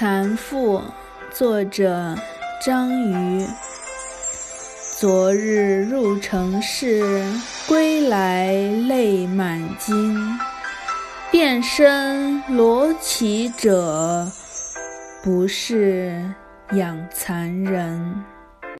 残妇，作者张瑜。昨日入城市，归来泪满襟。遍身罗绮者，不是养蚕人。